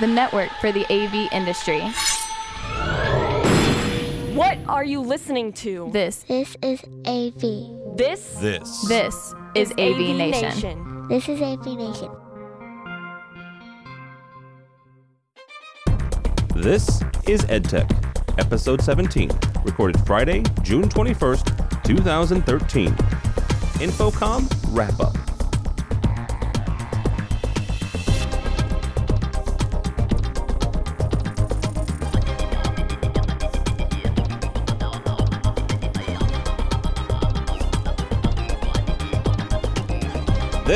the network for the AV industry. What are you listening to? This, This is AV. This This. this is AV, Nation. This is AVNation. This is EdTech, episode 17, recorded Friday, June 21st, 2013. InfoComm wrap up.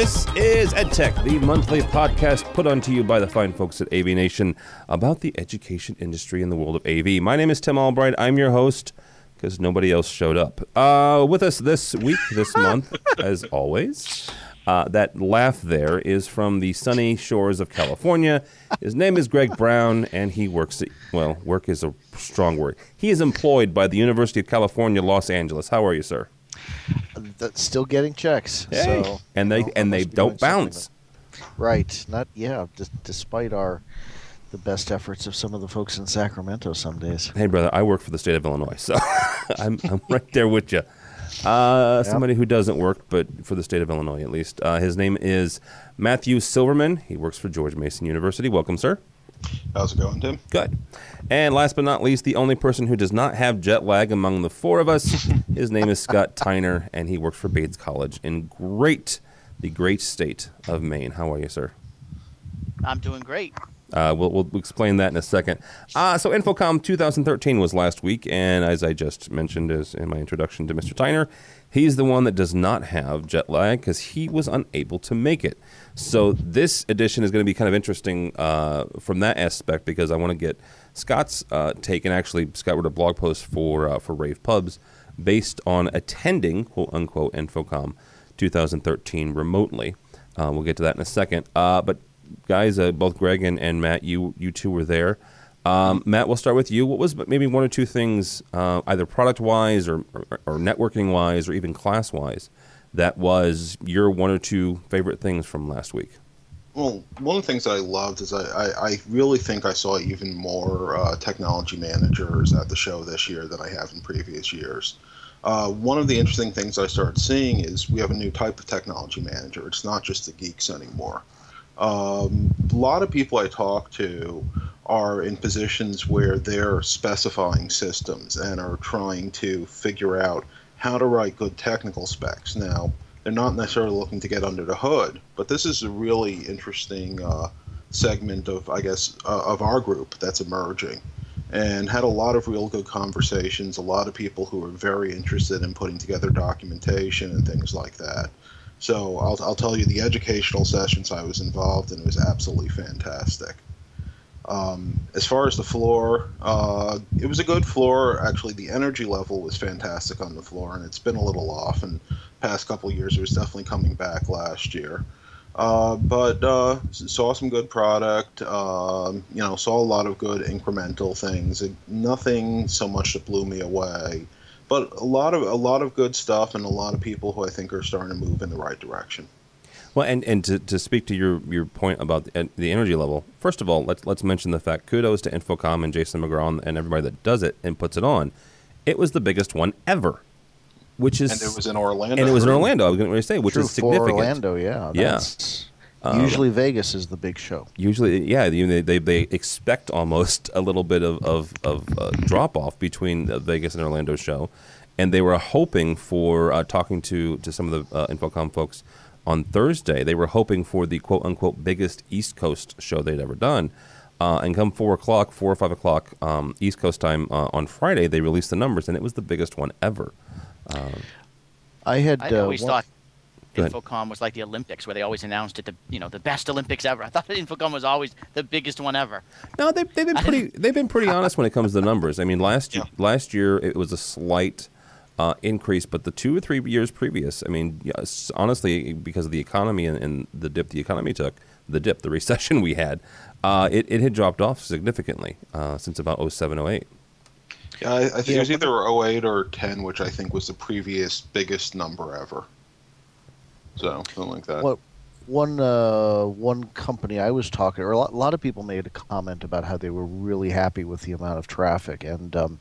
This is EdTech, the monthly podcast put onto you by the fine folks at AVNation about the education industry in the world of AV. My name is Tim Albright. I'm your host because nobody else showed up. Uh, with us this week, this month, as always. Uh, that laugh there is from the sunny shores of California. His name is Greg Brown, and he works at, well, work is a strong word. He is employed by the University of California, Los Angeles. How are you, sir? That's still getting checks. Hey. So and they you know, and they don't bounce. Right. Not yeah. d- despite our the best efforts of some of the folks in Sacramento some days. Hey, brother, I work for the state of Illinois, so I'm, I'm right there with you. Uh, Somebody who doesn't work, but for the state of Illinois at least. Uh, his name is Matthew Silverman. He works for George Mason University. Welcome, sir. How's it going, Tim? Good. And last but not least, the only person who does not have jet lag among the four of us, his name is Scott Tiner, and he works for Bates College in great, the great state of Maine. How are you, sir? I'm doing great. Uh, we'll, we'll explain that in a second. Uh, so, InfoComm 2013 was last week, and as I just mentioned as in my introduction to Mr. Tiner, he's the one that does not have jet lag because he was unable to make it. So, this edition is going to be kind of interesting uh, from that aspect because I want to get Scott's uh, take. And actually, Scott wrote a blog post for uh, for Rave Pubs based on attending quote unquote InfoComm 2013 remotely. Uh, we'll get to that in a second. Uh, but guys, uh, both Greg and, and Matt, you you two were there. Um, Matt, we'll start with you. What was maybe one or two things, uh, either product wise or, or, or networking wise or even class wise, that was your one or two favorite things from last week? Well, one of the things that I loved is I, I, I really think I saw even more uh, technology managers at the show this year than I have in previous years. Uh, one of the interesting things I started seeing is we have a new type of technology manager. It's not just the geeks anymore. Um, a lot of people I talk to are in positions where they're specifying systems and are trying to figure out how to write good technical specs. Now, they're not necessarily looking to get under the hood, but this is a really interesting uh, segment of, I guess, uh, of our group that's emerging. And had a lot of real good conversations, a lot of people who are very interested in putting together documentation and things like that. So I'll, I'll tell you the educational sessions I was involved in was absolutely fantastic. Um, as far as the floor, uh, it was a good floor. Actually, the energy level was fantastic on the floor, and it's been a little off. And past couple years, it was definitely coming back last year. Uh, but uh, saw some good product. Um, you know, saw a lot of good incremental things. Nothing so much that blew me away, but a lot of a lot of good stuff, and a lot of people who I think are starting to move in the right direction. Well, and, and to, to speak to your, your point about the, the energy level, first of all, let's let's mention the fact kudos to InfoComm and Jason McGraw and everybody that does it and puts it on. It was the biggest one ever, which is And it was in Orlando. and it was in Orlando. I was going to say, which True is for significant. Orlando, yeah. Yeah. That's- usually Vegas is the big show. Usually, yeah, you know, they, they they expect almost a little bit of of, of uh, drop off between the Vegas and Orlando show, and they were hoping for uh, talking to to some of the uh, InfoComm folks on Thursday. They were hoping for the quote unquote biggest East Coast show they'd ever done. Uh, and come four o'clock, four or five o'clock um, East Coast time uh, on Friday, they released the numbers, and it was the biggest one ever. I had I uh, always one- thought Go. InfoComm was like the Olympics, where they always announced it, the you know the best Olympics ever. I thought InfoComm was always the biggest one ever. No, they, they've been pretty. They've been pretty honest when it comes to the numbers. I mean, last year, last year it was a slight uh, increase, but the two or three years previous, I mean, yes, honestly, because of the economy and, and the dip the economy took, the dip, the recession we had, uh, it, it had dropped off significantly uh, since about 07, 08. Yeah, I, I think Yeah, it was either 08 or 10, which I think was the previous biggest number ever. So something like that. What one uh, one company I was talking, or a lot, a lot, of people made a comment about how they were really happy with the amount of traffic, and um,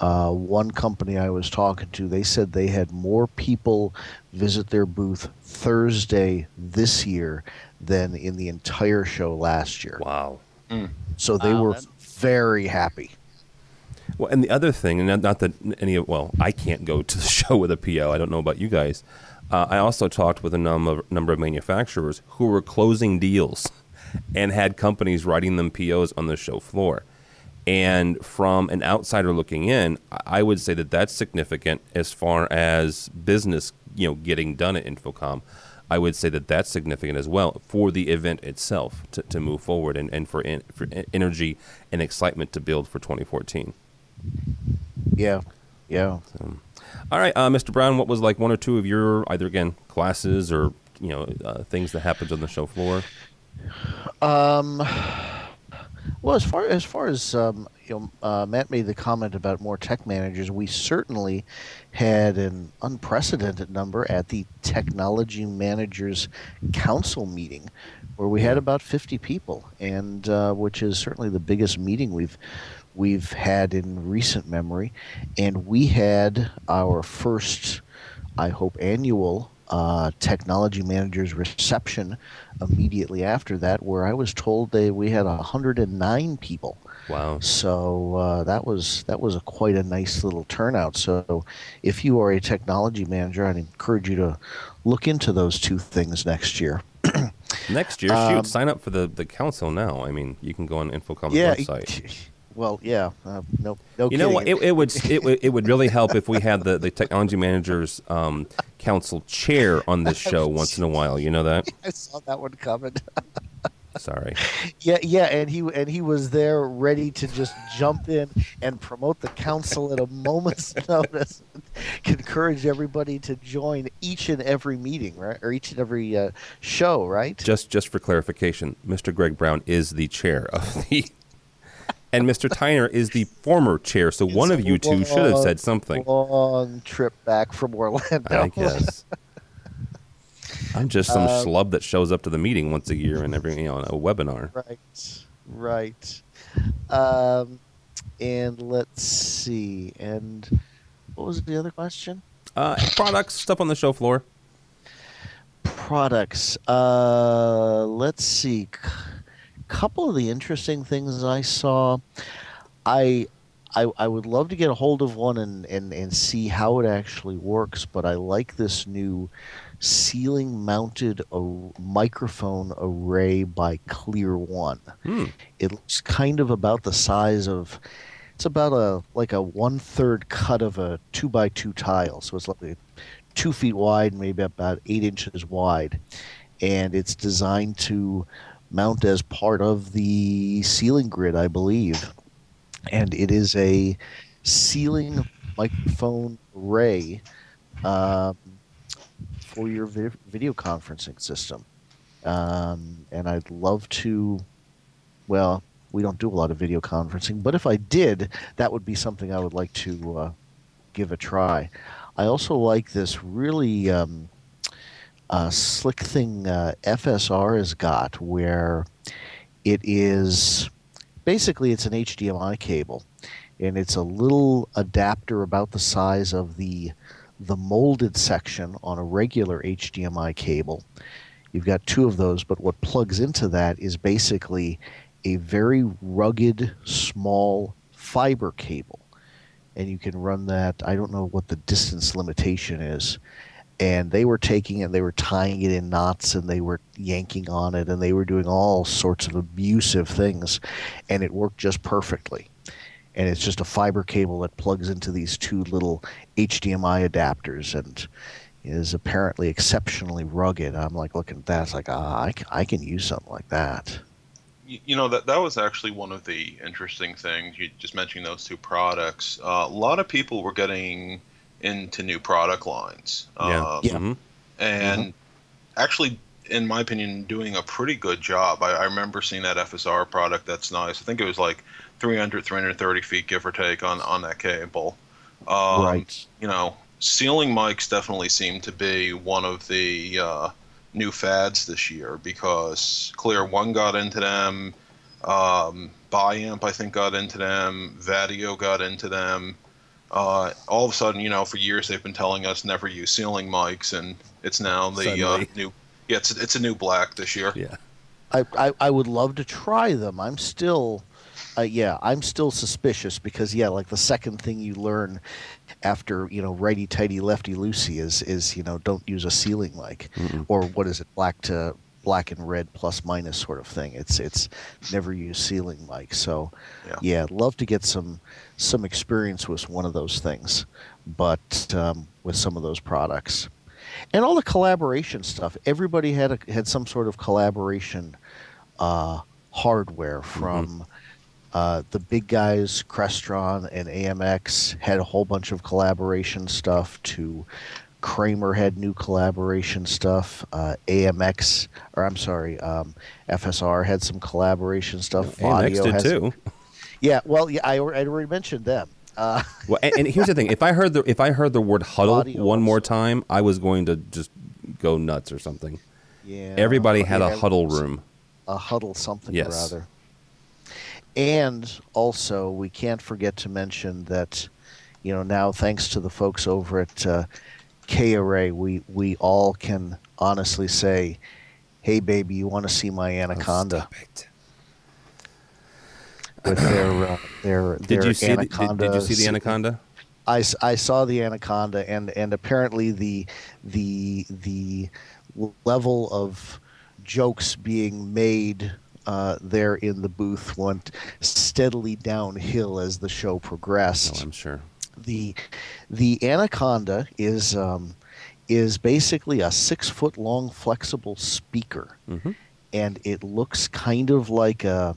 uh, one company I was talking to, they said they had more people visit their booth Thursday this year than in the entire show last year. Wow! Mm. So they wow, were that... very happy. Well, and the other thing, and not, that any of well, I can't go to the show with a PO. I don't know about you guys. Uh, I also talked with a number number of manufacturers who were closing deals and had companies writing them POs on the show floor. And from an outsider looking in, I would say that that's significant as far as business, you know, getting done at InfoComm. I would say that that's significant as well for the event itself to, to move forward and, and for, in, for energy and excitement to build for 2014. Yeah, yeah. So, all right, uh, Mr. Brown, what was like one or two of your either again classes or you know uh, things that happened on the show floor? Um, well, as far as far as um, you know, uh, Matt made the comment about more tech managers. We certainly had an unprecedented number at the Technology Managers Council meeting, where we had about 50 people, and uh, which is certainly the biggest meeting we've we've had in recent memory. And we had our first, I hope, annual uh, technology managers reception immediately after that, where I was told that we had 109 people. Wow! So uh, that was that was a quite a nice little turnout. So if you are a technology manager, I'd encourage you to look into those two things next year. next year, um, shoot, sign up for the the council now. I mean, you can go on InfoComm's yeah, website. Well, yeah, uh, no, no. You kidding. know what? It, it would it, would it would really help if we had the, the technology managers um, council chair on this show once in a while. You know that? I saw that one coming. Sorry. Yeah, yeah, and he and he was there ready to just jump in and promote the council at a moment's notice. Encourage everybody to join each and every meeting, right, or each and every uh, show, right? Just just for clarification, Mr. Greg Brown is the chair of the and Mr. Tiner is the former chair. So one of you two should have said something. Long trip back from Orlando. I guess. I'm just some um, schlub that shows up to the meeting once a year and every you know a webinar. Right, right. Um, and let's see. And what was the other question? Uh, products, stuff on the show floor. Products. Uh, let's see couple of the interesting things I saw, I, I, I would love to get a hold of one and, and, and see how it actually works, but I like this new ceiling mounted microphone array by ClearOne. Hmm. It looks kind of about the size of it's about a like a one third cut of a two by two tile. So it's like two feet wide, maybe about eight inches wide. And it's designed to mount as part of the ceiling grid, I believe. And it is a ceiling microphone array um, for your vi- video conferencing system. Um, and I'd love to, well, we don't do a lot of video conferencing, but if I did, that would be something I would like to uh, give a try. I also like this really um, uh, slick thing uh, FSR has got where it is basically it's an HDMI cable and it's a little adapter about the size of the the molded section on a regular HDMI cable. You've got two of those, but what plugs into that is basically a very rugged, small fiber cable. And you can run that, I don't know what the distance limitation is and they were taking it, they were tying it in knots, and they were yanking on it, and they were doing all sorts of abusive things, and it worked just perfectly. And it's just a fiber cable that plugs into these two little HDMI adapters, and is apparently exceptionally rugged. I'm like looking at that, it's like, ah, I, I can use something like that. You know that that was actually one of the interesting things. You just mentioned those two products. Uh, a lot of people were getting into new product lines. Yeah. Um, yeah. Mm-hmm. And mm-hmm. actually, in my opinion, doing a pretty good job. I, I, remember seeing that FSR product. That's nice. I think it was like 300, 330 feet, give or take, on on that cable. Um, right. You know, ceiling mics definitely seem to be one of the uh, new fads this year because ClearOne got into them, um, Biamp I think got into them, Vadio got into them. Uh, all of a sudden, you know, for years they've been telling us never use ceiling mics, and it's now the uh, new. Yeah, it's it's a new black this year. Yeah. I, I, I would love to try them. I'm still, uh, yeah, I'm still suspicious because yeah, like the second thing you learn after you know righty tighty lefty loosey is is you know don't use a ceiling mic Mm-mm. or what is it black to black and red plus minus sort of thing. It's it's never use ceiling mic. So Yeah. yeah, love to get some some experience with one of those things, but um, with some of those products and all the collaboration stuff. Everybody had a, had some sort of collaboration uh, hardware from uh, the big guys, Crestron and AMX had a whole bunch of collaboration stuff. To Kramer had new collaboration stuff. Uh, AMX, or I'm sorry, um, FSR had some collaboration stuff. AMX Audio did too. Yeah, well, yeah, I, I already mentioned them. Uh, Well, and, and here's the thing: if I heard the if I heard the word huddle Audio one more time, I was going to just go nuts or something. yeah, Everybody had yeah, a huddle room. a huddle something Yes. or other. And also, we can't forget to mention that, you know, now thanks to the folks over at uh, KRA, we we all can honestly say, "Hey, baby, you want to see my anaconda?" Oh, it. with their uh, their Did their you see the, did, Anakonda. did you see the Anakonda? I, s- I saw the Anakonda and and apparently the the the level of jokes being made uh, there in the booth went steadily downhill as the show progressed Oh, I'm sure. The the Anakonda is um, is basically a six foot long flexible speaker, hmm and it looks kind of like a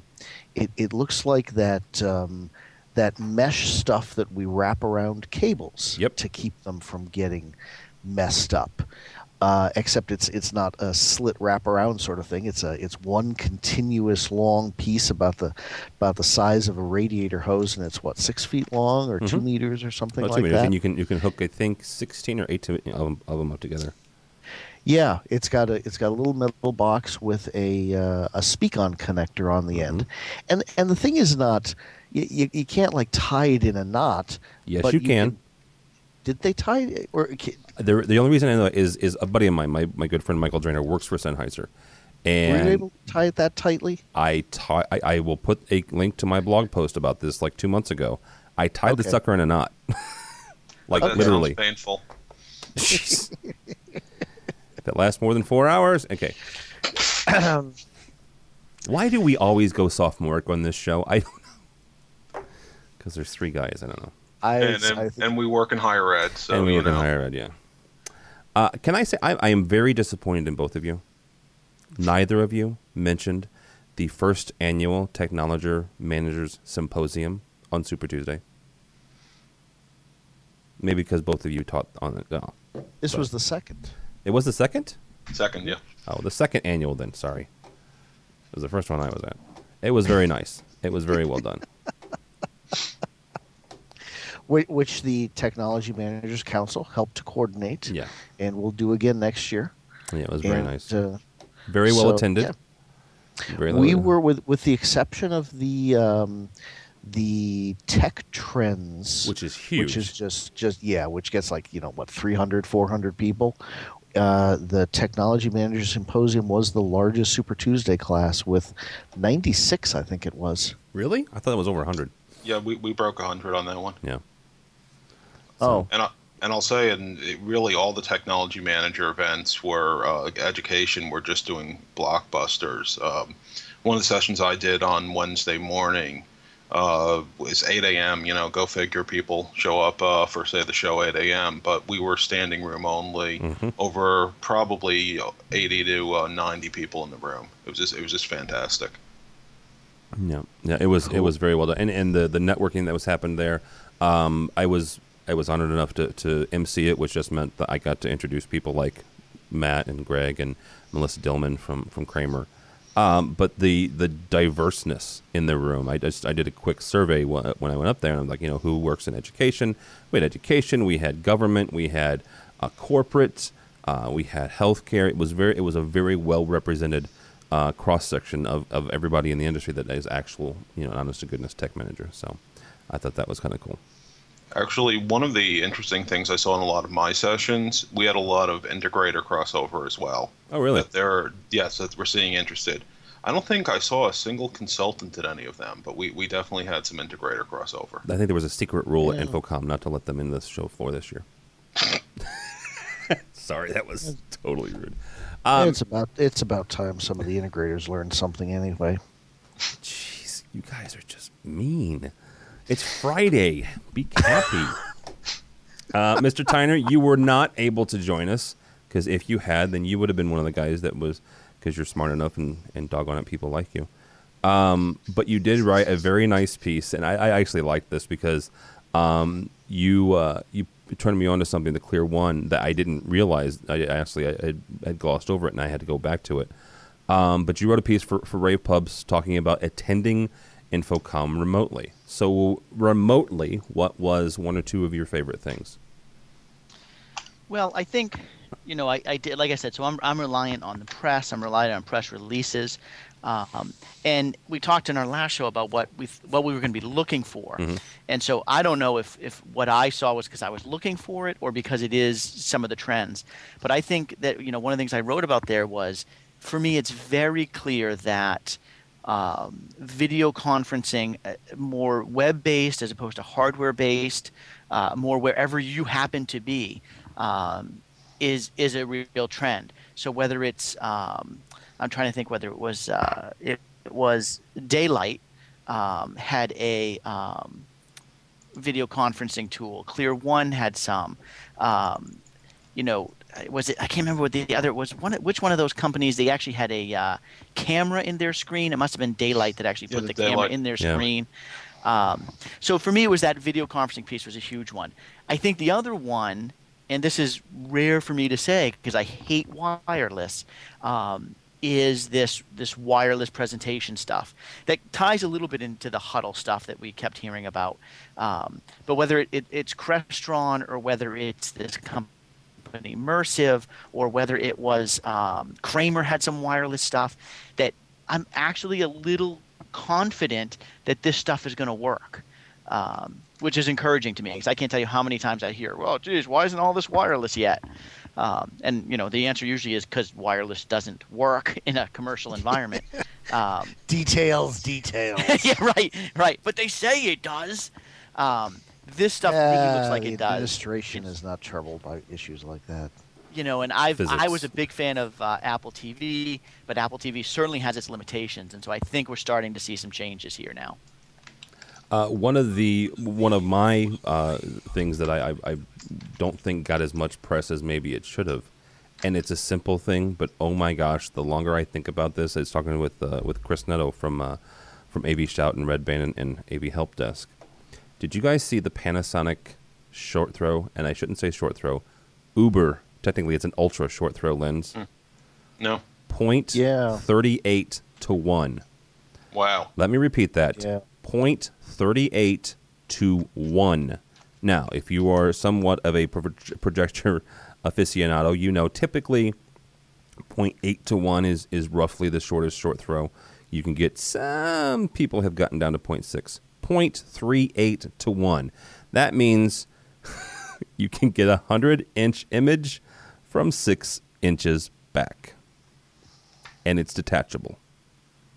it, it looks like that um, that mesh stuff that we wrap around cables Yep. to keep them from getting messed up. Uh, except it's it's not a slit wraparound sort of thing. It's a it's one continuous long piece about the about the size of a radiator hose, and it's what six feet long or two Mhm. meters or something About like meters, that. and you can you can hook I think 16 or 18 of them, of them up together. Yeah, it's got a it's got a little metal box with a uh, a Speakon connector on the Mm-hmm. end, and and the thing is not you, you, you can't like tie it in a knot. Yes, but you can. Did they tie it or The, the only reason I know it is is a buddy of mine, my, my good friend Michael Drainer, works for Sennheiser, were and you able to tie it that tightly? I, ti- I I will put a link to my blog post about this like two months ago. I tied the sucker in a knot, like That sounds literally. painful. Jeez. if it lasts more than four hours, okay. Why do we always go sophomoric on this show? I don't know. Because there's three guys. I don't know. I, And, and, I think, and we work in higher ed, so and we you work in higher ed, yeah. Uh, can I say I, I am very disappointed in both of you. Neither of you mentioned the first annual Technology Managers Symposium on Super Tuesday. Maybe because both of you taught on it. No. this was the second. It was the second? Second, yeah. Oh, the second annual then. Sorry, it was the first one I was at. It was very nice. It was very well done. Which, which the Technology Managers Council helped to coordinate, Yeah, and we'll do again next year. yeah, it was very And, nice. uh, Very well so, attended. yeah. Very we well- were with with the exception of the um, the tech trends which is huge. which is just just yeah which gets like you know what 300 400 people uh, the technology manager symposium was the largest super tuesday class with 96 i think it was really. I thought it was over 100. Yeah, we, we broke 100 on that one. Yeah. Oh And, I, and I'll say, and it, really all the technology manager events were uh, education. We're just doing blockbusters. Um, one of the sessions I did on Wednesday morning uh, was 8 a.m. You know, go figure. People show up uh, for say the show 8 a.m. But we were standing room only. Mhm. Over probably 80 to uh, 90 people in the room. It was just it was just fantastic. Yeah, yeah, it was it was very well done, and and the the networking that was happened there, um, I was I was honored enough to to MC it, which just meant that I got to introduce people like Matt and Greg and Melissa Dillman from from Kramer. Um, but the the diverseness in the room, I just I did a quick survey wh- when I went up there, and I'm like, you know, who works in education? We had education, we had government, we had uh, corporate, Uh, we had healthcare. It was very it was a very well represented uh, cross section of, of everybody in the industry that is actual you know honest to goodness tech manager. So I thought that was kind of cool. Actually, one of the interesting things I saw in a lot of my sessions, we had a lot of integrator crossover as well. Oh, really? That they're yes, that we're seeing interested. I don't think I saw a single consultant at any of them, but we, we definitely had some integrator crossover. I think there was a secret rule yeah. at InfoComm not to let them in the show floor this year. Sorry, that was totally rude. Um, it's about it's about time some of the integrators learned something anyway. Jeez, you guys are just mean. It's Friday. Be happy. uh, Mr. Tiner, you were not able to join us because if you had, then you would have been one of the guys that was because you're smart enough and, and doggone it, people like you. Um, but you did write a very nice piece, and I, I actually liked this because um, you uh, you turned me on to something, the ClearOne, that I didn't realize. I actually I, had glossed over it, and I had to go back to it. Um, but you wrote a piece for for Rave Pubs talking about attending InfoComm remotely. So, remotely, what was one or two of your favorite things? Well, I think, you know, I, I did, like I said, so I'm, I'm reliant on the press, I'm reliant on press releases. Um, and we talked in our last show about what we what we were going to be looking for, mm-hmm. and so I don't know if if what I saw was because I was looking for it or because it is some of the trends. But I think that you know one of the things I wrote about there was, for me, it's very clear that um, video conferencing, uh, more web based as opposed to hardware based, uh, more wherever you happen to be, um, is is a real trend. So whether it's, um, I'm trying to think whether it was uh, it, was Daylight um, had a um, video conferencing tool. ClearOne had some. Um, you know, was it? I can't remember what the other was. One, which one of those companies? They actually had a uh, camera in their screen. It must have been Daylight that actually put yeah, the, the camera in their yeah. screen. Um, so for me, it was that video conferencing piece was a huge one. I think the other one, and this is rare for me to say because I hate wireless, um, is this this wireless presentation stuff that ties a little bit into the huddle stuff that we kept hearing about. Um, but whether it, it, it's Crestron or whether it's this company Mersive or whether it was um, Kramer had some wireless stuff that I'm actually a little confident that this stuff is going to work. Um, which is encouraging to me because I can't tell you how many times I hear, "Well, geez, why isn't all this wireless yet?" Um, and you know, the answer usually is because wireless doesn't work in a commercial environment. Um, details, details. yeah, right, right. But they say it does. Um, this stuff really looks like it does. Administration is not troubled by issues like that. You know, and I've I was a big fan of uh, Apple TV, but Apple TV certainly has its limitations, and so I think we're starting to see some changes here now. Uh, one of the one of my uh, things that I, I, I don't think got as much press as maybe it should have, and it's a simple thing, but oh my gosh, the longer I think about this, I was talking with uh, with Chris Netto from uh, from AV Shout and Red Band and, and AV Help Desk, did you guys see the Panasonic short throw? And I shouldn't say short throw. Uber, technically, it's an ultra short throw lens. Mm. No. Point yeah. 38 to 1. Wow. Let me repeat that. Yeah. Point 38 to 1. Now, if you are somewhat of a projector aficionado, you know typically 0.8 to 1 is, is roughly the shortest short throw. You can get some people have gotten down to 0.6. 0.38 to 1. That means you can get a 100 inch image from 6 inches back. And it's detachable.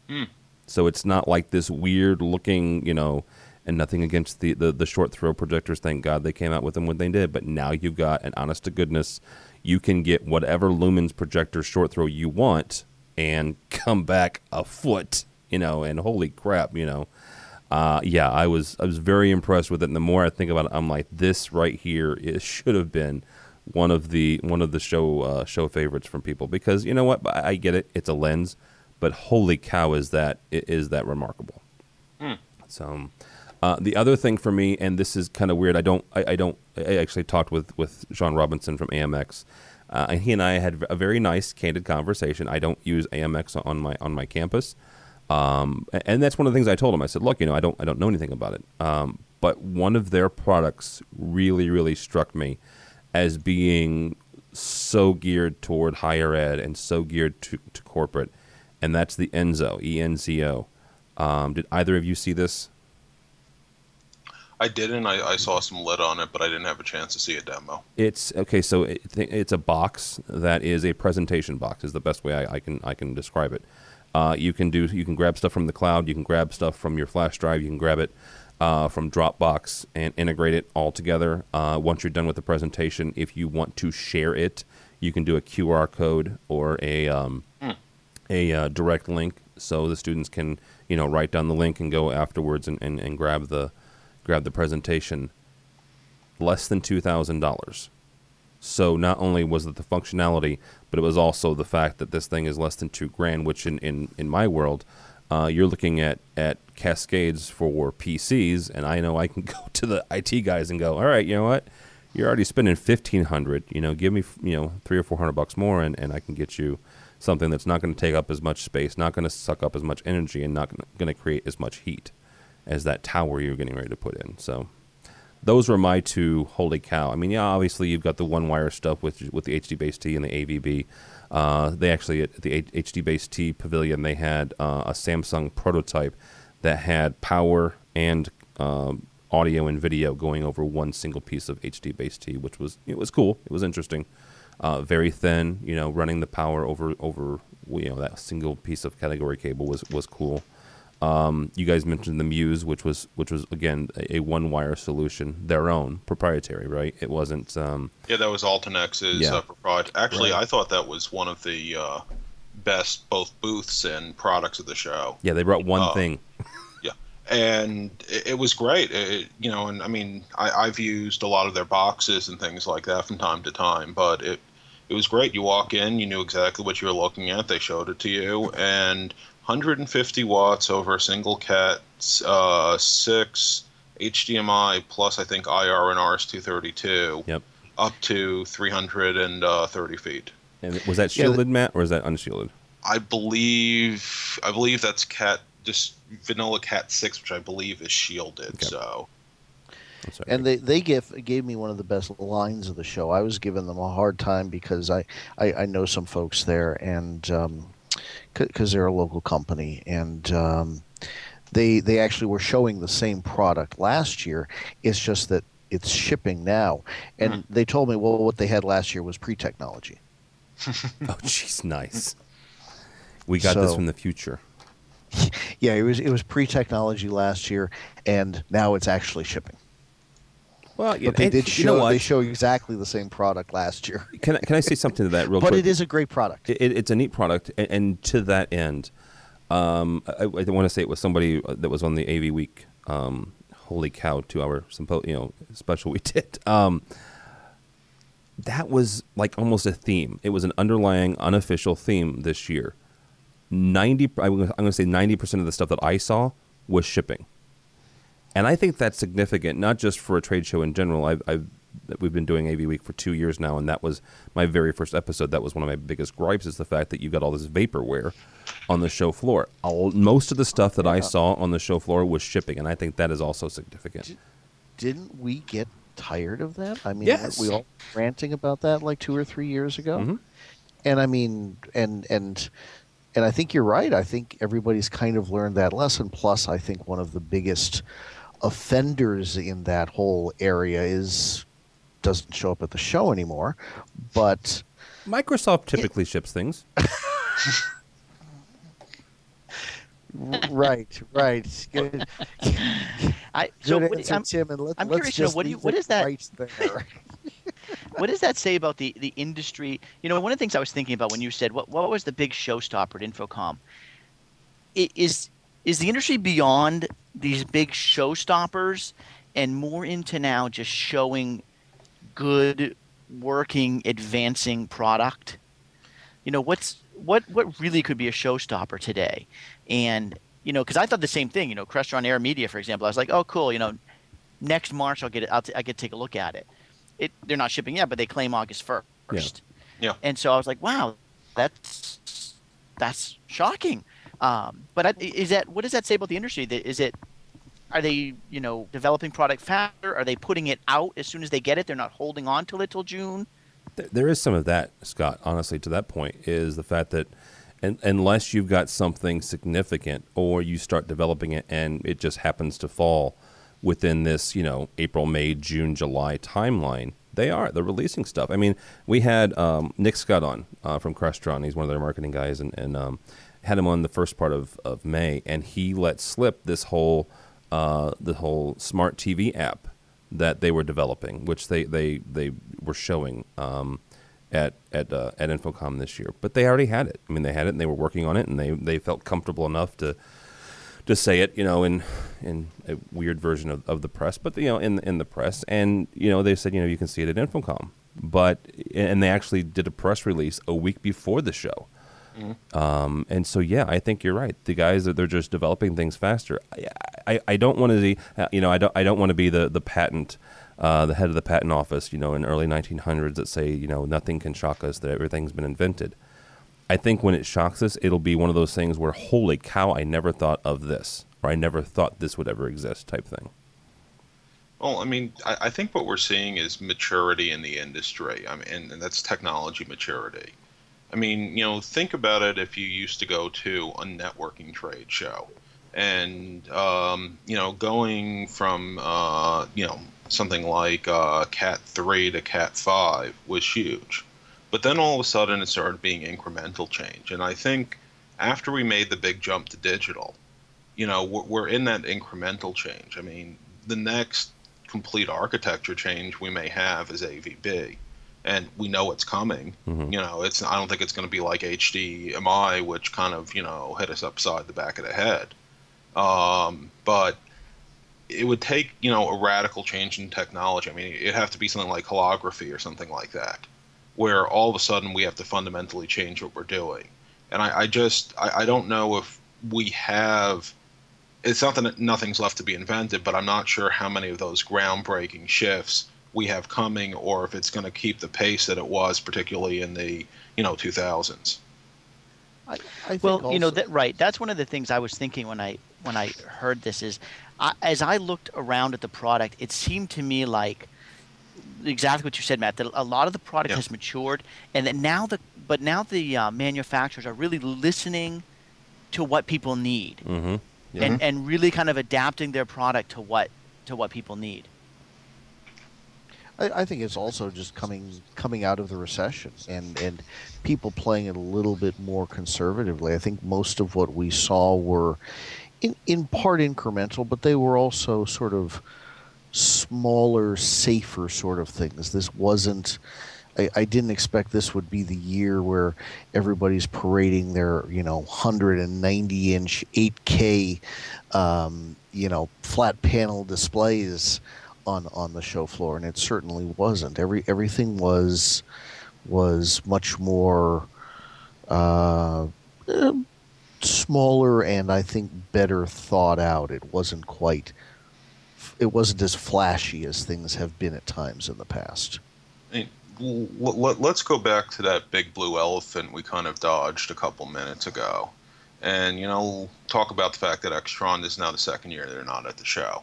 Mm. So it's not like this weird looking, you know, and nothing against the, the, the short throw projectors. Thank God they came out with them when they did. But now you've got an honest to goodness, you can get whatever lumens projector short throw you want and come back a foot, you know, and holy crap, you know uh, yeah, I was I was very impressed with it. And the more I think about it, I'm like, this right here it should have been one of the one of the show uh, show favorites from people because you know what I, I, get it, it's a lens, but holy cow, is that is that remarkable? Hmm. So. Uh, the other thing for me, and this is kind of weird, I don't, I, I, don't, I actually talked with with Sean Robinson from AMX, uh, and he and I had a very nice, candid conversation. I don't use AMX on my on my campus, um, and that's one of the things I told him. I said, "Look, you know, I don't, I don't know anything about it, um, but one of their products really, really struck me as being so geared toward higher ed and so geared to, to corporate, and that's the Enzo, E N Z O. Um, did either of you see this? I didn't. I, I saw some lit on it, but I didn't have a chance to see a demo. It's okay. So it, it's a box that is a presentation box. Is the best way I, I can I can describe it. Uh, you can do you can grab stuff from the cloud. You can grab stuff from your flash drive. You can grab it uh, from Dropbox and integrate it all together. Uh, once you're done with the presentation, if you want to share it, you can do a QR code or a um, mm. a uh, direct link, so the students can you know write down the link and go afterwards and, and, and grab the grab the presentation, less than $2,000. So not only was it the functionality, but it was also the fact that this thing is less than two grand, which in, in, in my world, uh, you're looking at, at cascades for PCs, and I know I can go to the IT guys and go, all right, you know what? You're already spending fifteen hundred. You know, give me you know three or four hundred bucks more, and, and I can get you something that's not going to take up as much space, not going to suck up as much energy, and not going to create as much heat as that tower you're getting ready to put in. So those were my two holy cow. I mean, yeah, obviously you've got the one wire stuff with with the HDBaseT and the AVB. Uh, they actually at the HDBaseT pavilion they had uh, a Samsung prototype that had power and um, audio and video going over one single piece of HDBaseT, which was it was cool. It was interesting. Uh, very thin, you know, running the power over over you know that single piece of category cable was was cool. Um, you guys mentioned the Muse, which was which was again a, a one wire solution, their own proprietary, right? It wasn't. Um, yeah, that was Altinex's yeah. uh, proprietary. Actually, right. I thought that was one of the uh, best both booths and products of the show. Yeah, they brought one uh, thing. yeah, and it, it was great. It, you know, and I mean, I, have used a lot of their boxes and things like that from time to time, but it it was great. You walk in, you knew exactly what you were looking at. They showed it to you, and 150 watts over a single cat, uh, six HDMI plus I think IR and RS232. Yep. Up to 330 feet. And was that shielded, yeah, Matt, or is that unshielded? I believe I believe that's cat just vanilla cat six, which I believe is shielded. Okay. So. And they, they gave gave me one of the best lines of the show. I was giving them a hard time because I, I, I know some folks there, and um, because they're a local company, and um, they they actually were showing the same product last year. It's just that it's shipping now, and mm. they told me, well, what they had last year was pre-technology. oh, jeez, nice. We got so, this from the future. Yeah, it was it was pre-technology last year, and now it's actually shipping. Well, but they did show you know they show exactly the same product last year. Can I, can I say something to that real but quick? But it is a great product. It, it, it's a neat product, and, and to that end, um, I, I want to say it was somebody that was on the AV Week. Um, holy cow! Two hour sympo- you know special we did. Um, that was like almost a theme. It was an underlying unofficial theme this year. Ninety, I'm going to say ninety percent of the stuff that I saw was shipping. And I think that's significant, not just for a trade show in general. I've, I've we've been doing AV Week for two years now, and that was my very first episode. That was one of my biggest gripes is the fact that you got all this vaporware on the show floor. All, most of the stuff that I saw on the show floor was shipping, and I think that is also significant. Didn't we get tired of that? I mean, yes. we all ranting about that like two or three years ago? Mm-hmm. And I mean, and and and I think you're right. I think everybody's kind of learned that lesson. Plus, I think one of the biggest offenders in that whole area is doesn't show up at the show anymore. But Microsoft typically it, ships things. right, right. Good. I, so Good answer, I'm, Tim, and let, I'm curious to know what do you, what is that? Right what does that say about the, the industry? You know, one of the things I was thinking about when you said what what was the big showstopper at InfoComm? It is is the industry beyond these big showstoppers and more into now just showing good working advancing product. You know what's what what really could be a showstopper today? And you know because i thought the same thing you know crestron AirMedia for example. I was like oh cool you know next march i'll get it I'll t- i get to take a look at it. It they're not shipping yet but they claim august 1st yeah. yeah. And so i was like wow that's that's shocking um, but is that what does that say about the industry? Is it are they you know developing product faster? Are they putting it out as soon as they get it? They're not holding on till it till June. there is some of that, Scott. Honestly, to that point, is the fact that and, unless you've got something significant, or you start developing it, and it just happens to fall within this, you know, April, May, June, July timeline, they are. They're releasing stuff. I mean, we had um, Nick Scott on uh, from Crestron. He's one of their marketing guys, and, and um, had him on the first part of, of May, and he let slip this whole uh, the whole smart TV app that they were developing, which they they they were showing um, at at uh, at InfoComm this year. But they already had it. I mean, they had it, and they were working on it, and they they felt comfortable enough to to say it, you know, in in a weird version of, of the press, but you know, in in the press, and you know, they said, you know, you can see it at InfoComm, but and they actually did a press release a week before the show. Mm-hmm. Um, and so, yeah, I think you're right. The guys that they're just developing things faster. I, I, I don't want to be, you know, I don't, I don't want to be the the patent, uh, the head of the patent office, you know, in early 1900s that say, you know, nothing can shock us, that everything's been invented. I think when it shocks us, it'll be one of those things where, holy cow, I never thought of this, or I never thought this would ever exist, type thing. Well, I mean, I, I think what we're seeing is maturity in the industry. I mean, and, and that's technology maturity. I mean, you know, think about it if you used to go to a networking trade show and, um, you know, going from, uh, you know, something like uh, Cat 3 to Cat 5 was huge. But then all of a sudden it started being incremental change. And I think after we made the big jump to digital, you know, we're, we're in that incremental change. I mean, the next complete architecture change we may have is AVB and we know it's coming. Mm-hmm. You know, it's I don't think it's going to be like HDMI, which kind of you know hit us upside the back of the head. Um, but it would take you know a radical change in technology. I mean, it'd have to be something like holography or something like that, where all of a sudden we have to fundamentally change what we're doing. And I, I just I, I don't know if we have. It's not that nothing's left to be invented, but I'm not sure how many of those groundbreaking shifts we have coming, or if it's going to keep the pace that it was, particularly in the you know 2000s. I, I well, also... you know that right. That's one of the things I was thinking when I when I heard this is, I, as I looked around at the product, it seemed to me like exactly what you said, Matt. That a lot of the product yeah. has matured, and that now the but now the uh, manufacturers are really listening to what people need, mm-hmm. yeah. and and really kind of adapting their product to what to what people need. I, I, think it's also just coming coming out of the recession and and people playing it a little bit more conservatively. I think most of what we saw were in in part incremental, but they were also sort of smaller, safer sort of things. This wasn't. I, I, didn't expect this would be the year where everybody's parading their, you know, 190 inch 8K, um, you know, flat panel displays on on the show floor, and it certainly wasn't. Every everything was was much more uh, smaller and I think better thought out. It wasn't quite. It wasn't as flashy as things have been at times in the past. let's go back to that big blue elephant we kind of dodged a couple minutes ago, and you know, talk about the fact that Extron is now the second year they're not at the show.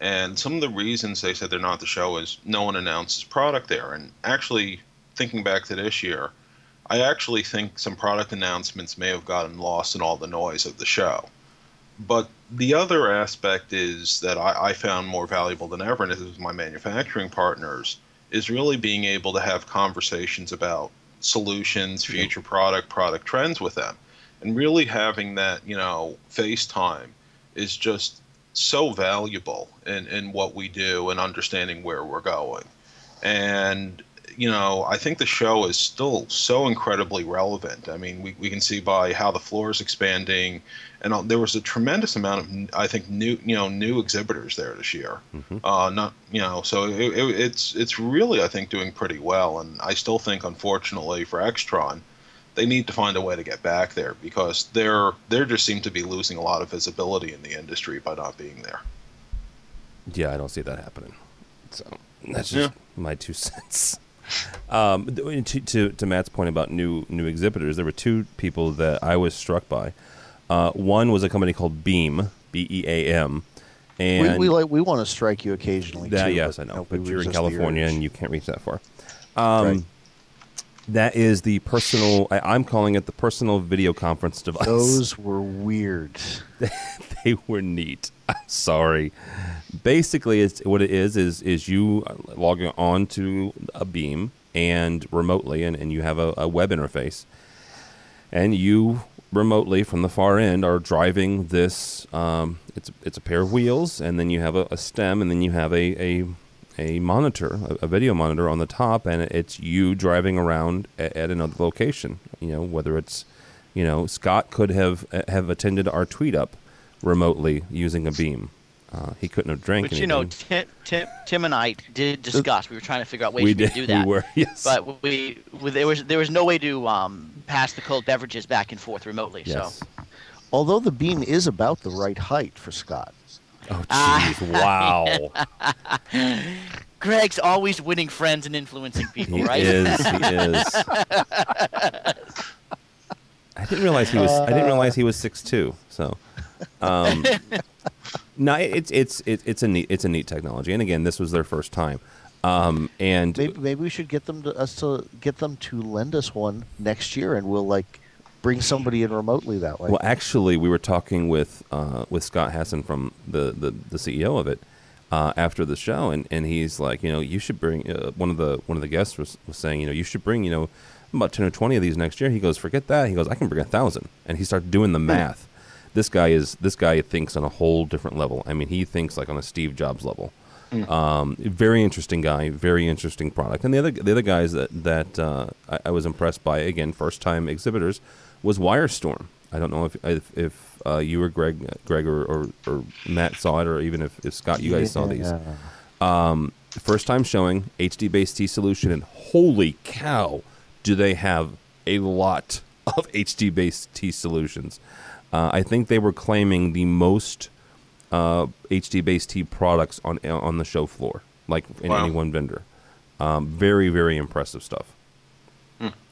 And some of the reasons they said they're not the show is no one announces product there. And actually, thinking back to this year, I actually think some product announcements may have gotten lost in all the noise of the show. But the other aspect is that I, I found more valuable than ever, and this is my manufacturing partners, is really being able to have conversations about solutions, future product, product trends with them. And really having that, you know, FaceTime is just so valuable in, in what we do and understanding where we're going. And, you know, I think the show is still so incredibly relevant. I mean, we, we can see by how the floor is expanding, and there was a tremendous amount of, I think, new you know new exhibitors there this year. Mm-hmm. Uh, not you know, so it, it, it's it's really I think doing pretty well, and I still think, unfortunately for Extron, they need to find a way to get back there because they're they just seem to be losing a lot of visibility in the industry by not being there. Yeah, I don't see that happening. So that's just yeah. my two cents. Um, to, to, to Matt's point about new new exhibitors, there were two people that I was struck by. Uh, one was a company called Beam, B E A M, and we, we, like we want to strike you occasionally. That, too, yes, I know, but, you're in California and you can't reach that far. Um, right That is the personal. I, am calling it the personal video conference device. Those were weird. they were neat. I'm sorry. Basically, it's what it is is is you logging on to a Beam and remotely, and, and you have a, a web interface, and you remotely from the far end are driving this. Um, it's it's a pair of wheels, and then you have a, a stem, and then you have a a, a monitor, a, a, video monitor on the top, and it's you driving around at, at, another location. You know whether it's, you know, Scott could have have attended our tweet up remotely using a beam. Uh, he couldn't have drank. But anything. you know, Tim, Tim, Tim and I did discuss. We were trying to figure out ways we did, to do that. We were, yes. But we, we, there was there was no way to um, pass the cold beverages back and forth remotely. Yes. So, although the beam is about the right height for Scott. Oh, jeez! wow. Greg's always winning friends and influencing people, he right? Is, he is. I didn't realize he was. I didn't realize he was six two. So, um, no, it's it's it's a neat it's a neat technology, and again, this was their first time. Um, and maybe, maybe we should get them to us to get them to lend us one next year, and we'll like bring somebody in remotely that way. Well, actually, we were talking with uh, with Scott Hassan from the, the, the CEO of it uh, after the show, and, and he's like, you know, you should bring uh, one of the one of the guests was, was saying, you know, you should bring, you know, about ten or twenty of these next year. He goes, forget that. He goes, I can bring a thousand, and he started doing the hmm. math. This guy is this guy thinks on a whole different level. I mean, he thinks like on a Steve Jobs level. Mm. Um, very interesting guy, very interesting product. And the other the other guys that that uh, I, I, was impressed by again, first time exhibitors was WyreStorm. I don't know if if, if uh, you or Greg, Greg or, or, or, Matt saw it, or even if, if Scott, you guys saw these. Um, first time showing HDBaseT solution, and holy cow, do they have a lot of HDBaseT solutions? Uh, I think they were claiming the most uh, HDBaseT products on on the show floor, like in wow. any one vendor. Um, very very impressive stuff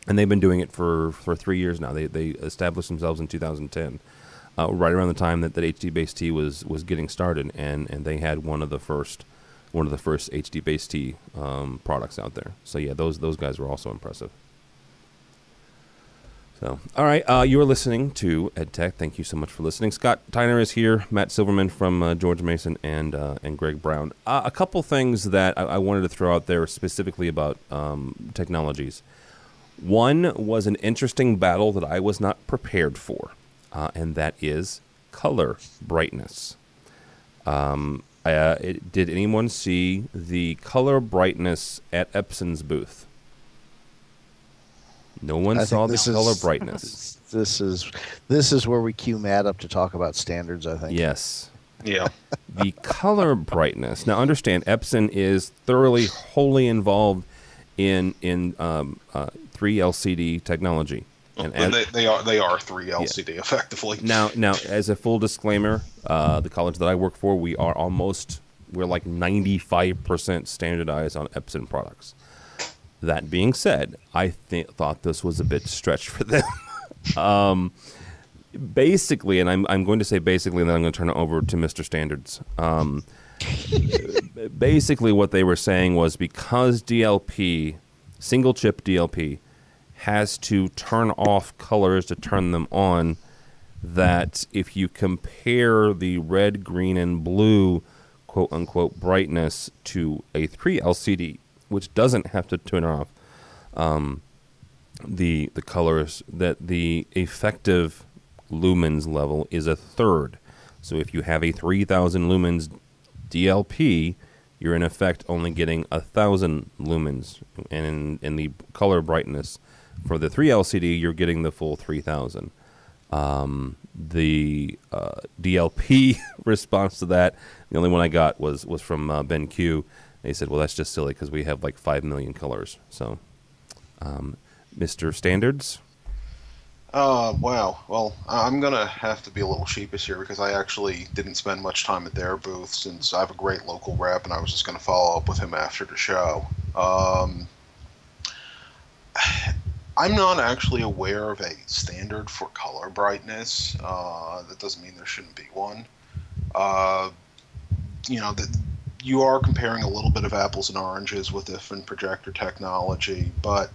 and they've been doing it for, for three years now. They they established themselves in 2010, uh, right around the time that, that HDBaseT was was getting started, and, and they had one of the first one of the first HDBaseT um, products out there. So yeah, those those guys were also impressive. So all right, uh, you are listening to EdTech. Thank you so much for listening. Scott Tiner is here, Matt Silverman from uh, George Mason, and uh, and Greg Brown. Uh, a couple things that I, I, wanted to throw out there specifically about um, technologies. One was an interesting battle that I was not prepared for, uh, and that is color brightness. Um, uh, it, did anyone see the color brightness at Epson's booth? No one I saw the is, color brightness. This is this is where we cue Matt up to talk about standards. I think. Yes. Yeah. the color brightness. Now, understand, Epson is thoroughly, wholly involved in in um, uh, three LCD technology. And as, they, they, are they are three LCD yeah. effectively. Now now as a full disclaimer, uh, the college that I work for, we are almost we're like ninety five percent standardized on Epson products. That being said, I th- thought this was a bit stretched for them. um, basically, and I'm I'm going to say basically, and then I'm going to turn it over to Mr. Standards. Um, basically, what they were saying was because DLP, single chip DLP, has to turn off colors to turn them on. That if you compare the red, green, and blue quote unquote brightness to a 3 LCD, which doesn't have to turn off um, the the colors, that the effective lumens level is a third. So if you have a 3000 lumens DLP, you're in effect only getting a thousand lumens, and in, in the color brightness for the 3 LCD, you're getting the full 3000. Um, the uh, DLP response to that, the only one I got was was from uh, BenQ. They said, "Well, that's just silly because we have like five million colors." So, um, Mr. Standards. Uh, wow. Well, I'm gonna have to be a little sheepish here because I actually didn't spend much time at their booth since I have a great local rep, and I was just gonna follow up with him after the show. Um, I'm not actually aware of a standard for color brightness. Uh, that doesn't mean there shouldn't be one. Uh, you know, that you are comparing a little bit of apples and oranges with different projector technology, but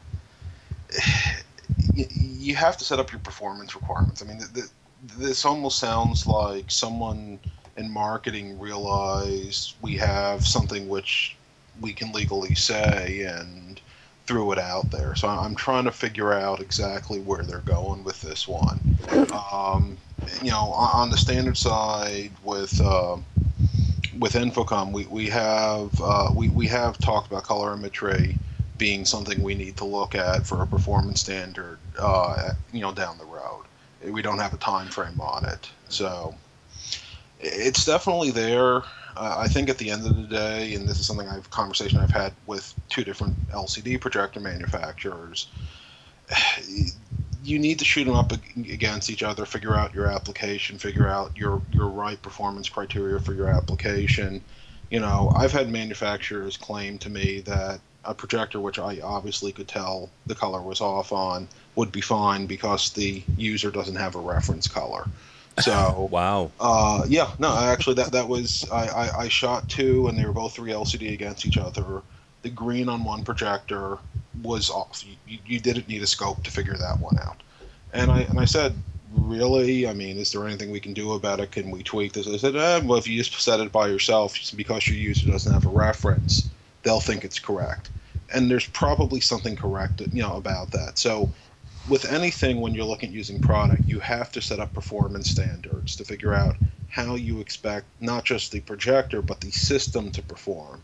you, you have to set up your performance requirements. I mean, the, the, this almost sounds like someone in marketing realized we have something which we can legally say and threw it out there. So I'm trying to figure out exactly where they're going with this one. Um, you know, on the standard side with uh, with InfoComm, we, we have uh, we, we have talked about colorimetry being something we need to look at for a performance standard, uh, you know, down the road. We don't have a time frame on it, so it's definitely there. Uh, I think at the end of the day, and this is something I've conversation I've had with two different LCD projector manufacturers. You need to shoot them up against each other, figure out your application, figure out your your right performance criteria for your application. You know, I've had manufacturers claim to me that a projector, which I obviously could tell the color was off on, would be fine because the user doesn't have a reference color. So wow. Uh, yeah, no, actually that that was I, I, I shot two and they were both three LCD against each other. The green on one projector was off. You, you didn't need a scope to figure that one out. And I and I said, really? I mean, is there anything we can do about it? Can we tweak this? I said, eh, well, if you just set it by yourself, because your user doesn't have a reference, they'll think it's correct. And there's probably something correct, you know, about that. So with anything when you're looking at using product, you have to set up performance standards to figure out how you expect not just the projector but the system to perform,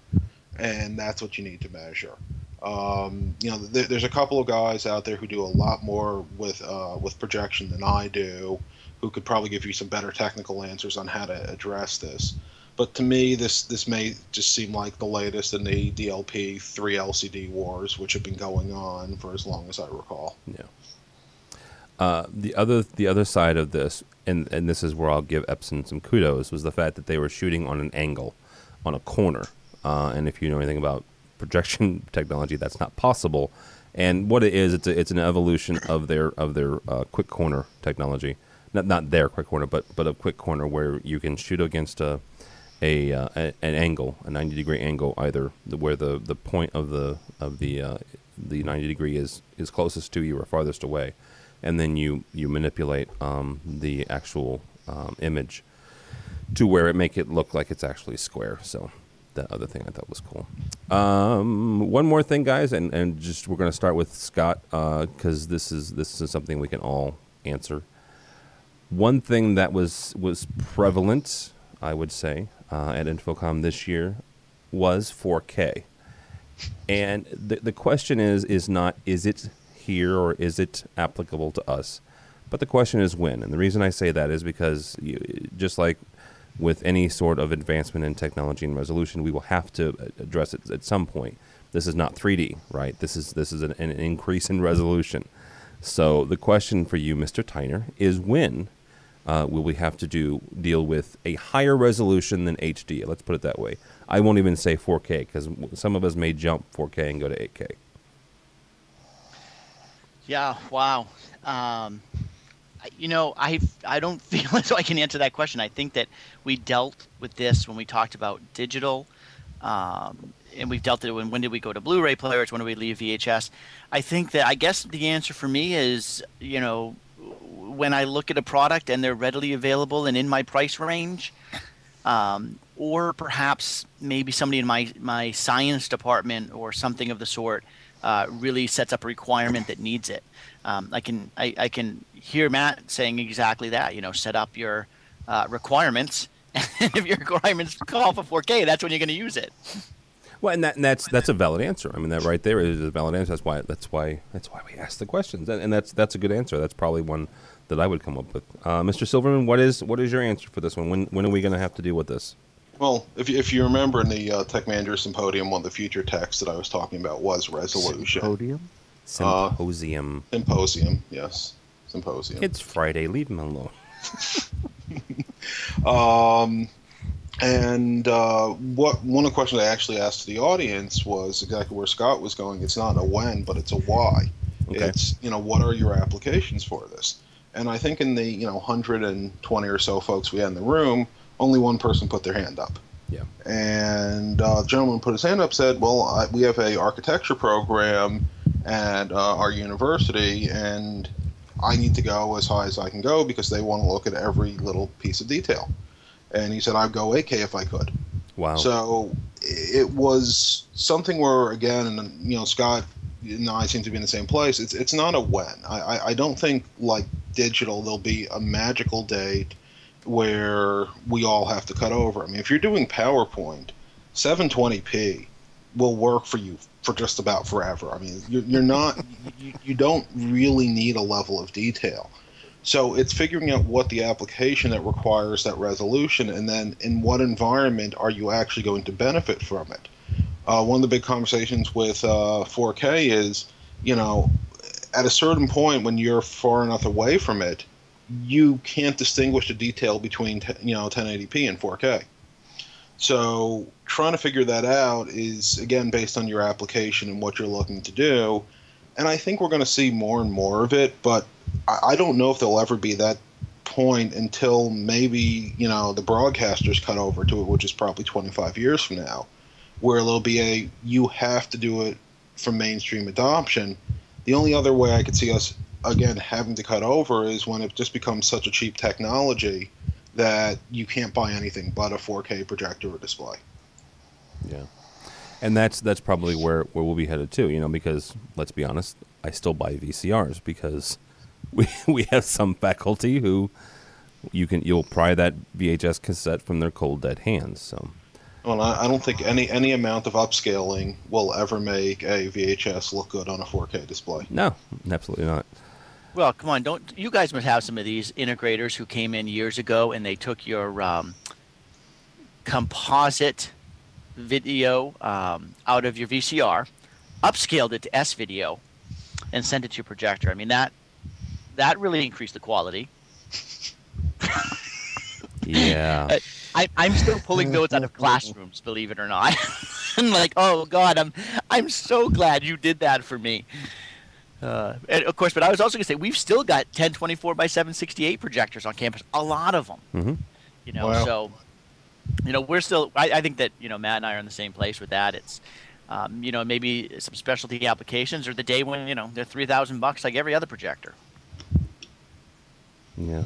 and that's what you need to measure. Um, you know, th- there's a couple of guys out there who do a lot more with uh, with projection than I do, who could probably give you some better technical answers on how to address this. But to me, this this may just seem like the latest in the DLP three LCD wars, which have been going on for as long as I recall. Yeah. Uh, the other the other side of this, and and this is where I'll give Epson some kudos, was the fact that they were shooting on an angle, on a corner. Uh, and if you know anything about projection technology, that's not possible. And what it is, it's a, it's an evolution of their of their uh, quick corner technology. Not not their quick corner, but but a quick corner where you can shoot against a a, uh, an angle, a 90 degree angle, either where the, the point of the of the uh, the 90 degree is is closest to you or farthest away and then you you manipulate um, the actual um, image to where it make it look like it's actually square. So that other thing I thought was cool. Um, one more thing, guys, and, and just we're going to start with Scott because uh, this is this is something we can all answer. One thing that was was prevalent, I would say, uh, at InfoComm this year was 4K, and the the question is is not is it here or is it applicable to us? But the question is when. And the reason I say that is because you, just like with any sort of advancement in technology and resolution, we will have to address it at some point. This is not 3D, right? This is this is an, an increase in resolution. So the question for you, Mr. Tiner, is when uh, will we have to do deal with a higher resolution than HD? Let's put it that way. I won't even say 4K because some of us may jump 4K and go to 8K. Yeah. Wow. Um, you know, I I don't feel as though I can answer that question. I think that we dealt with this when we talked about digital, um, and we've dealt with it when when did we go to Blu-ray players? When did we leave VHS? I think that I guess the answer for me is you know when I look at a product and they're readily available and in my price range, um, or perhaps maybe somebody in my my science department or something of the sort uh, really sets up a requirement that needs it. Um, I can I, I, can hear Matt saying exactly that. You know, set up your uh, requirements, if your requirements call for 4K, that's when you're going to use it. Well, and, that, and that's that's a valid answer. I mean, that right there is a valid answer. That's why that's why that's why we ask the questions, and, and that's that's a good answer. That's probably one that I would come up with. Uh, Mr. Silverman, what is what is your answer for this one? When when are we going to have to deal with this? Well, if you, if you remember in the uh, Tech Manager Symposium, one of the future texts that I was talking about was resolution. Symposium? Symposium. Uh, symposium, yes. Symposium. It's Friday. Leave him alone. um, and uh, what one of the questions I actually asked to the audience was exactly where Scott was going. It's not a when, but it's a why. Okay. It's you know what are your applications for this? And I think in the you know 120 or so folks we had in the room, only one person put their hand up. Yeah. And uh, the gentleman put his hand up, said, "Well, I, we have a architecture program, at uh, our university, and I need to go as high as I can go because they want to look at every little piece of detail. And he said I'd go 8K if I could. Wow. So it was something where, again, and you know, Scott and I seem to be in the same place. It's it's not a when. I, I, I don't think like digital there'll be a magical date where we all have to cut over. I mean, if you're doing PowerPoint, 720p will work for you for just about forever. I mean, you're, you're not you, you don't really need a level of detail. So it's figuring out what the application that requires that resolution, and then in what environment are you actually going to benefit from it. Uh, one of the big conversations with uh, 4K is, you know, at a certain point when you're far enough away from it, you can't distinguish the detail between you know 1080p and 4K. So trying to figure that out is again based on your application and what you're looking to do. And I think we're going to see more and more of it, but I don't know if there'll ever be that point until maybe you know the broadcasters cut over to it, which is probably 25 years from now, where there'll be a you have to do it for mainstream adoption. The only other way I could see us again having to cut over is when it just becomes such a cheap technology that you can't buy anything but a 4K projector or display. Yeah, and that's that's probably where where we'll be headed too. You know, because let's be honest, I still buy VCRs because we we have some faculty who you can you'll pry that VHS cassette from their cold dead hands. So. Well, I don't think any any amount of upscaling will ever make a VHS look good on a 4K display. No, absolutely not. Well, come on, don't you guys must have some of these integrators who came in years ago and they took your um, composite video um, out of your VCR, upscaled it to S video, and sent it to your projector. I mean that that really increased the quality. yeah. I, I'm still pulling notes out of classrooms, believe it or not. I'm like, oh God, I'm I'm so glad you did that for me. Uh, and of course, but I was also going to say we've still got 1024 by 768 projectors on campus, a lot of them. Mm-hmm. You know, wow. so you know we're still. I, I, think that you know Matt and I are in the same place with that. It's um, you know maybe some specialty applications or the day when you know they're three thousand bucks like every other projector. Yeah.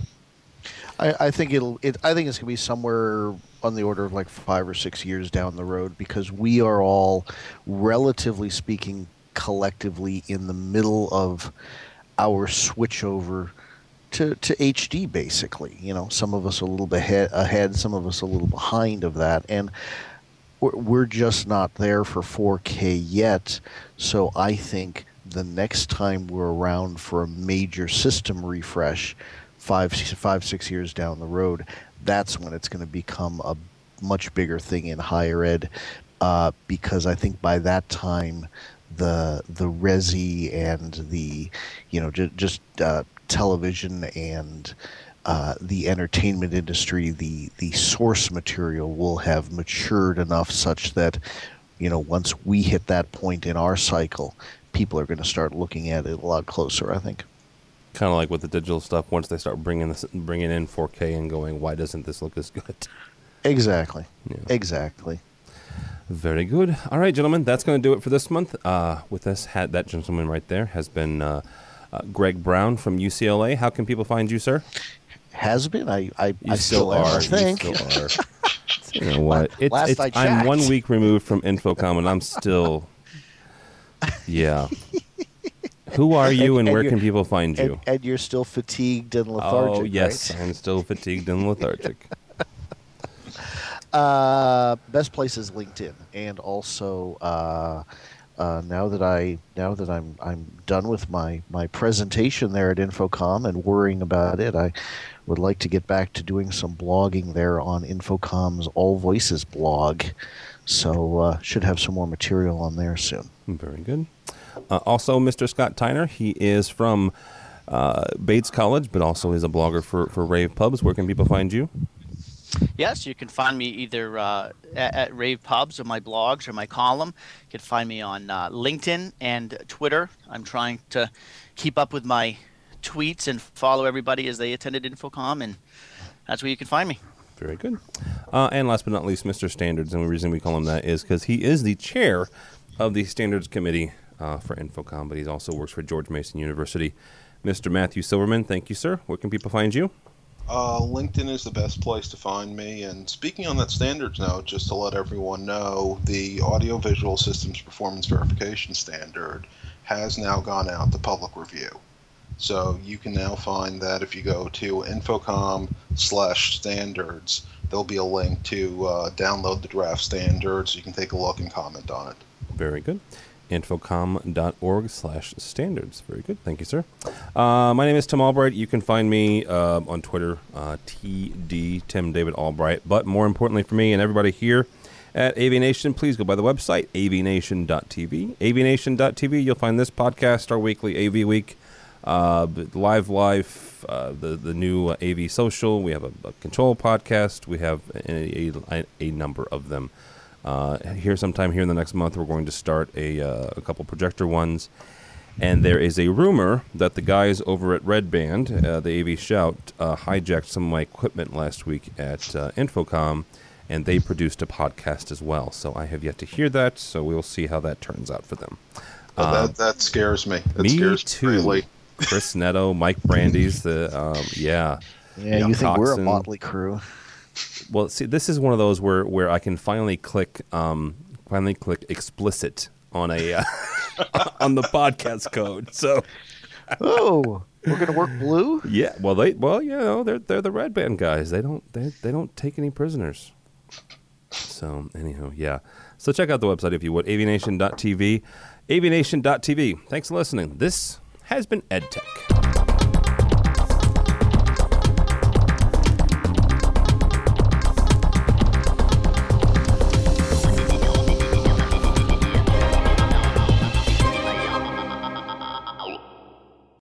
I, I think it'll. It, I think it's gonna be somewhere on the order of like five or six years down the road because we are all, relatively speaking, collectively in the middle of our switchover to, to HD basically. You know, some of us a little bit ahead, ahead, some of us a little behind of that, and we're, we're just not there for 4K yet. So I think the next time we're around for a major system refresh, five, five, six years down the road, that's when it's going to become a much bigger thing in higher ed. Uh, because I think by that time the the resi and the you know just, just uh, television and uh, the entertainment industry, the the source material will have matured enough such that you know once we hit that point in our cycle, people are going to start looking at it a lot closer. I think. Kind of like with the digital stuff. Once they start bringing this, bringing in 4K and going, why doesn't this look as good? Exactly. Yeah. Exactly. Very good. All right, gentlemen, that's going to do it for this month. Uh, with us, had that gentleman right there has been uh, uh, Greg Brown from UCLA. How can people find you, sir? Has been. I I, I still, still, are. I think. You still are. you know what? It's, Last it's, I I'm one week removed from InfoComm, and I'm still. Yeah. Who are you, and, And- and where can people find you? And, and you're still fatigued and lethargic. oh yes, right? I'm still fatigued and lethargic. Uh, best place is LinkedIn, and also uh, uh, now that I now that I'm I'm done with my my presentation there at InfoComm and worrying about it, I would like to get back to doing some blogging there on InfoComm's All Voices blog. So uh, should have some more material on there soon. Very good. Uh, also, Mr. Scott Tiner, he is from uh, Bates College, but also is a blogger for, for Rave Pubs. Where can people find you? Yes, you can find me either uh, at, at Rave Pubs or my blogs or my column. You can find me on uh, LinkedIn and Twitter. I'm trying to keep up with my tweets and follow everybody as they attended InfoComm, and that's where you can find me. Very good. Uh, and last but not least, Mr. Standards. And the reason we call him that is because he is the chair of the Standards Committee uh, for InfoComm, but he also works for George Mason University. Mr. Matthew Silverman, thank you, sir. Where can people find you? Uh, LinkedIn is the best place to find me. And speaking on that standards note, just to let everyone know, the Audiovisual Systems Performance Verification Standard has now gone out to public review. So you can now find that if you go to infocomm slash standards, there'll be a link to uh, download the draft standards. You can take a look and comment on it. Very good infocomm.org slash standards. Very good. Thank you, sir. Uh, my name is Tim Albright. You can find me uh, on Twitter, uh, TD, Tim David Albright. But more importantly for me and everybody here at AVNation, please go by the website, avnation.tv. avnation.tv, you'll find this podcast, our weekly AV Week, uh, Live Life, uh, the, the new AV Social. We have a, a control podcast. We have a, a, a number of them. Uh, here, sometime here in the next month, we're going to start a, uh, a couple projector ones. And there is a rumor that the guys over at Red Band, uh, the AV Shout, uh, hijacked some of my equipment last week at uh, InfoComm, and they produced a podcast as well. So I have yet to hear that, so we'll see how that turns out for them. Oh, that, um, that scares me. That me scares too. Me Chris Netto, Mike Brandy's the um, yeah. Yeah, you think we're a motley crew? Well, see, this is one of those where where I can finally click um, finally click explicit on a uh, on the podcast code. So, oh, we're gonna work blue. Yeah, well they well you know they're they're the red band guys. They don't they they don't take any prisoners. So anyhow, yeah. So check out the website if you would, avnation.tv, avnation.tv. Thanks for listening. This has been EdTech.